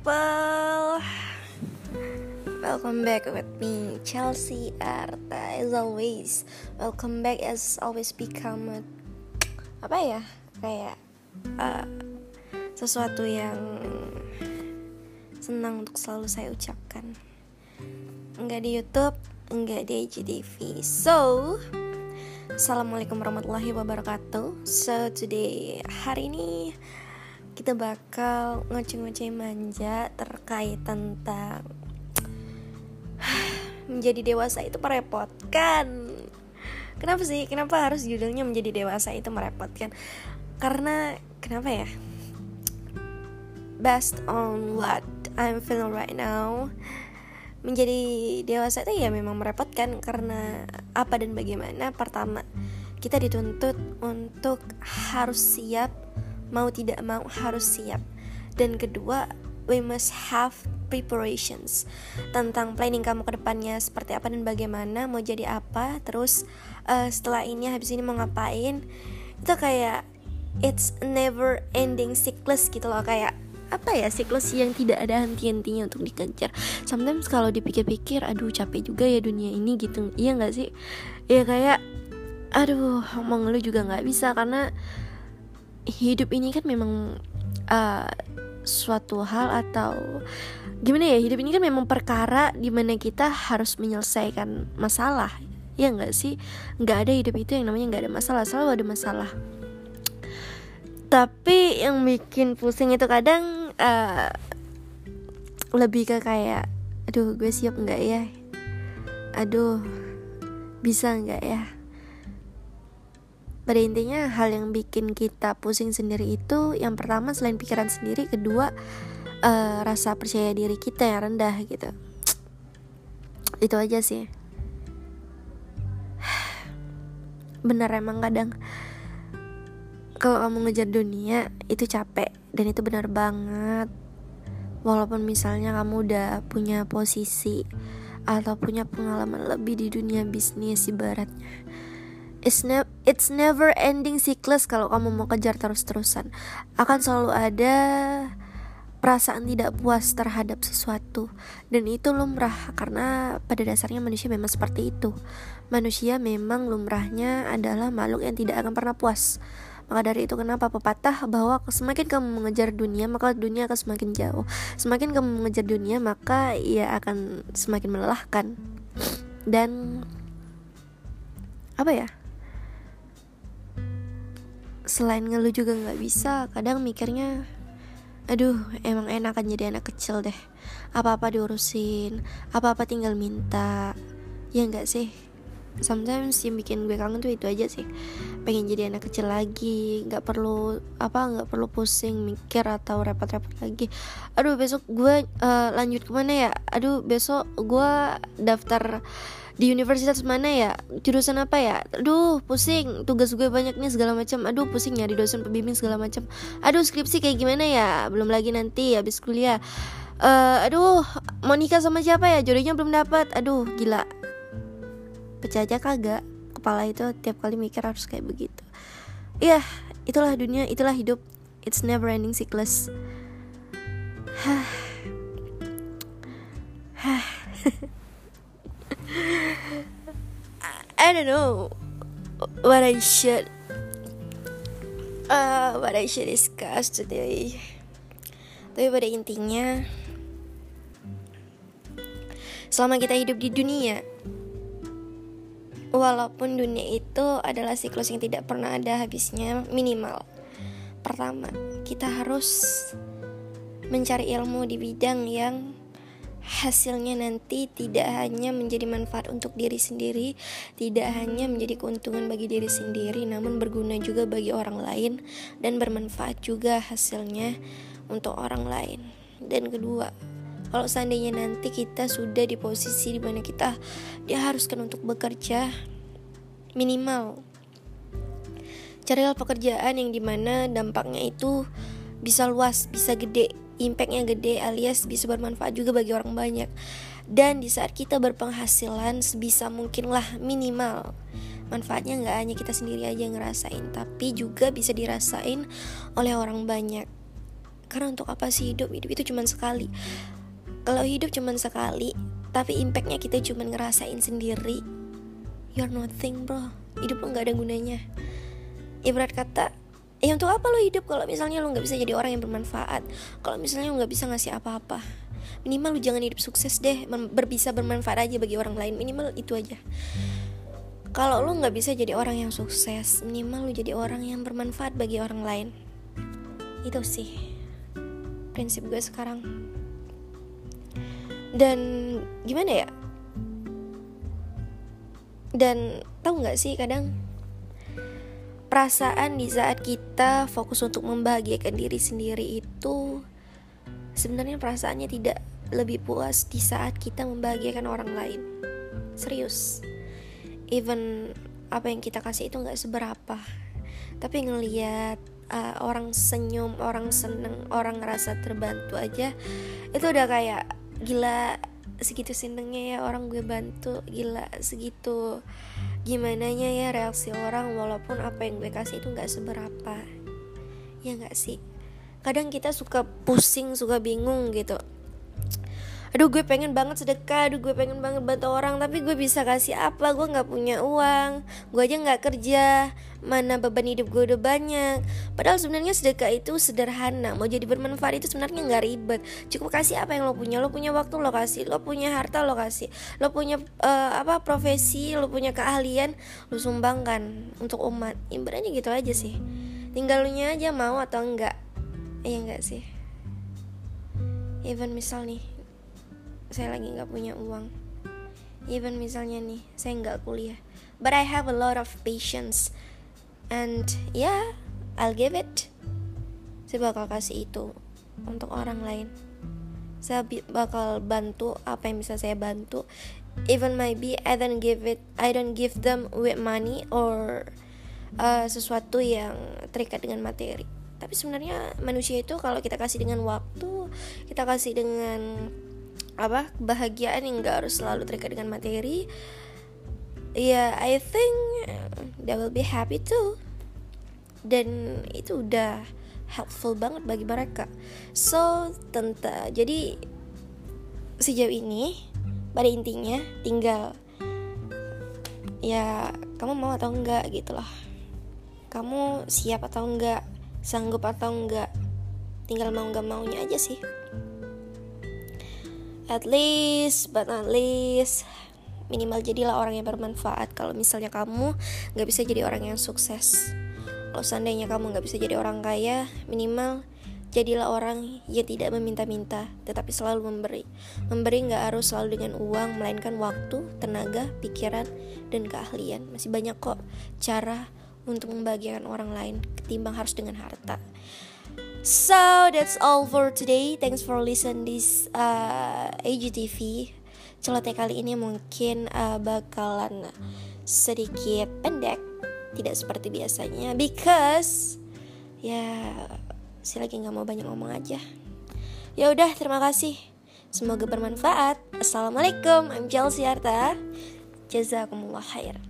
people. Welcome back with me Chelsea Arta As always. Welcome back as always become a, Apa ya Kayak uh, Sesuatu yang Senang untuk selalu saya ucapkan. Enggak di Youtube Enggak di IGTV So Assalamualaikum warahmatullahi wabarakatuh. So today Hari ini kita bakal ngoceh-ngoceh manja terkait tentang menjadi dewasa itu merepotkan. Kenapa sih? Kenapa harus judulnya menjadi dewasa itu merepotkan? Karena kenapa ya? Based on what I'm feeling right now, menjadi dewasa itu ya memang merepotkan karena apa dan bagaimana. Pertama, kita dituntut untuk harus siap mau tidak mau harus siap dan kedua we must have preparations tentang planning kamu ke depannya seperti apa dan bagaimana mau jadi apa terus uh, setelah ini habis ini mau ngapain itu kayak it's never ending cyclus gitu loh kayak apa ya siklus yang tidak ada henti-hentinya untuk dikejar. Sometimes kalau dipikir-pikir, aduh capek juga ya dunia ini gitu. Iya nggak sih? Ya kayak, aduh mau ngeluh juga nggak bisa karena hidup ini kan memang uh, suatu hal atau gimana ya hidup ini kan memang perkara di mana kita harus menyelesaikan masalah. Ya nggak sih? Nggak ada hidup itu yang namanya nggak ada masalah selalu ada masalah. Tapi yang bikin pusing itu kadang uh, lebih ke kayak aduh gue siap nggak ya? Aduh bisa nggak ya pada intinya hal yang bikin kita pusing sendiri itu yang pertama selain pikiran sendiri kedua uh, rasa percaya diri kita yang rendah gitu. Itu aja sih. Benar emang kadang. Kalau kamu ngejar dunia itu capek dan itu benar banget. Walaupun misalnya kamu udah punya posisi atau punya pengalaman lebih di dunia bisnis ibaratnya It's, ne it's never ending siklus kalau kamu mau kejar terus-terusan. Akan selalu ada perasaan tidak puas terhadap sesuatu dan itu lumrah karena pada dasarnya manusia memang seperti itu. Manusia memang lumrahnya adalah makhluk yang tidak akan pernah puas. Maka dari itu kenapa pepatah bahwa semakin kamu mengejar dunia maka dunia akan semakin jauh. Semakin kamu mengejar dunia maka ia akan semakin melelahkan. Dan apa ya? Selain ngeluh juga nggak bisa kadang mikirnya aduh emang enak kan jadi anak kecil deh. Apa-apa diurusin apa-apa tinggal minta. Ya nggak sih? Sometimes yang bikin gue kangen tuh itu aja sih pengen jadi anak kecil lagi nggak perlu apa nggak perlu pusing mikir atau repot-repot lagi. Aduh besok gue uh, lanjut ke mana ya? Aduh besok gue daftar di universitas mana ya? Jurusan apa ya? Aduh pusing. Tugas gue banyak nih segala macam. Aduh pusing ya di dosen pembimbing segala macam. Aduh skripsi kayak gimana ya? Belum lagi nanti habis kuliah. Uh, aduh mau nikah sama siapa ya? Jodohnya belum dapat. Aduh gila. Pecah aja kagak kepala itu tiap kali mikir harus kayak begitu. Iya itulah dunia itulah hidup. It's never ending cyclus I don't know what I should uh, what I should discuss today. Tapi pada intinya selama kita hidup di dunia walaupun dunia itu adalah siklus yang tidak pernah ada habisnya minimal pertama kita harus mencari ilmu di bidang yang hasilnya nanti tidak hanya menjadi manfaat untuk diri sendiri, tidak hanya menjadi keuntungan bagi diri sendiri, namun berguna juga bagi orang lain dan bermanfaat juga hasilnya untuk orang lain. Dan kedua, kalau seandainya nanti kita sudah di posisi di mana kita diharuskan untuk bekerja minimal. Carilah pekerjaan yang di mana dampaknya itu bisa luas, bisa gede impactnya gede alias bisa bermanfaat juga bagi orang banyak. Dan di saat kita berpenghasilan sebisa mungkin lah minimal manfaatnya nggak hanya kita sendiri aja yang ngerasain tapi juga bisa dirasain oleh orang banyak. Karena untuk apa sih hidup? Hidup itu cuma sekali kalau hidup cuma sekali tapi impactnya kita cuma ngerasain sendiri. You're nothing bro. Hidup lo nggak ada gunanya. Ibarat kata ya untuk apa lo hidup kalau misalnya lo nggak bisa jadi orang yang bermanfaat? Kalau misalnya lo nggak bisa ngasih apa-apa? Minimal lo jangan hidup sukses deh. Berbisa bermanfaat aja bagi orang lain. Minimal itu aja. Kalau lo nggak bisa jadi orang yang sukses minimal lo jadi orang yang bermanfaat bagi orang lain. Itu sih prinsip gue sekarang dan gimana ya? Dan tahu nggak sih kadang perasaan di saat kita fokus untuk membahagiakan diri sendiri itu sebenarnya perasaannya tidak lebih puas di saat kita membahagiakan orang lain. Serius. Even apa yang kita kasih itu nggak seberapa. Tapi ngelihat uh, orang senyum orang seneng orang ngerasa terbantu aja itu udah kayak gila segitu senengnya ya orang gue bantu gila segitu gimana nya ya reaksi orang walaupun apa yang gue kasih itu nggak seberapa. Ya nggak sih? Kadang kita suka pusing suka bingung gitu aduh gue pengen banget sedekah aduh gue pengen banget bantu orang tapi gue bisa kasih apa? Gue nggak punya uang. Gue aja nggak kerja. Mana beban hidup gue udah banyak. Padahal sebenarnya sedekah itu sederhana. Mau jadi bermanfaat itu sebenarnya nggak ribet. Cukup kasih apa yang lo punya. Lo punya waktu lo kasih. Lo punya harta lo kasih. Lo punya uh, apa profesi lo punya keahlian lo sumbangkan untuk umat. Ibaratnya gitu aja sih. Tinggal lo nya aja mau atau enggak iya enggak sih? Even misal nih saya lagi nggak punya uang. Even misalnya nih saya nggak kuliah. But I have a lot of patience. And yeah I'll give it. Saya bakal kasih itu untuk orang lain. Saya bakal bantu apa yang bisa saya bantu. Even maybe I don't give it I don't give them with money or uh, sesuatu yang terikat dengan materi. Tapi sebenarnya manusia itu kalau kita kasih dengan waktu kita kasih dengan apa kebahagiaan yang gak harus selalu terikat dengan materi. Ya yeah, I think they will be happy too. Dan itu udah helpful banget bagi mereka. So tenta jadi sejauh ini pada intinya tinggal ya kamu mau atau enggak gitu loh. Kamu siap atau enggak sanggup atau enggak tinggal mau nggak maunya aja sih at least but not least minimal jadilah orang yang bermanfaat. Kalau misalnya kamu nggak bisa jadi orang yang sukses. Kalau seandainya kamu nggak bisa jadi orang kaya minimal jadilah orang yang tidak meminta-minta tetapi selalu memberi. Memberi nggak harus selalu dengan uang melainkan waktu tenaga pikiran dan keahlian. Masih banyak kok cara untuk membahagiakan orang lain ketimbang harus dengan harta So that's all for today. Thanks for listen this uh, AGTV. Celoteh kali ini mungkin uh, bakalan sedikit pendek, tidak seperti biasanya, because ya si lagi nggak mau banyak ngomong aja. Ya udah, terima kasih. Semoga bermanfaat. Assalamualaikum. I'm Chelsea Arta. Jazakumullah khair.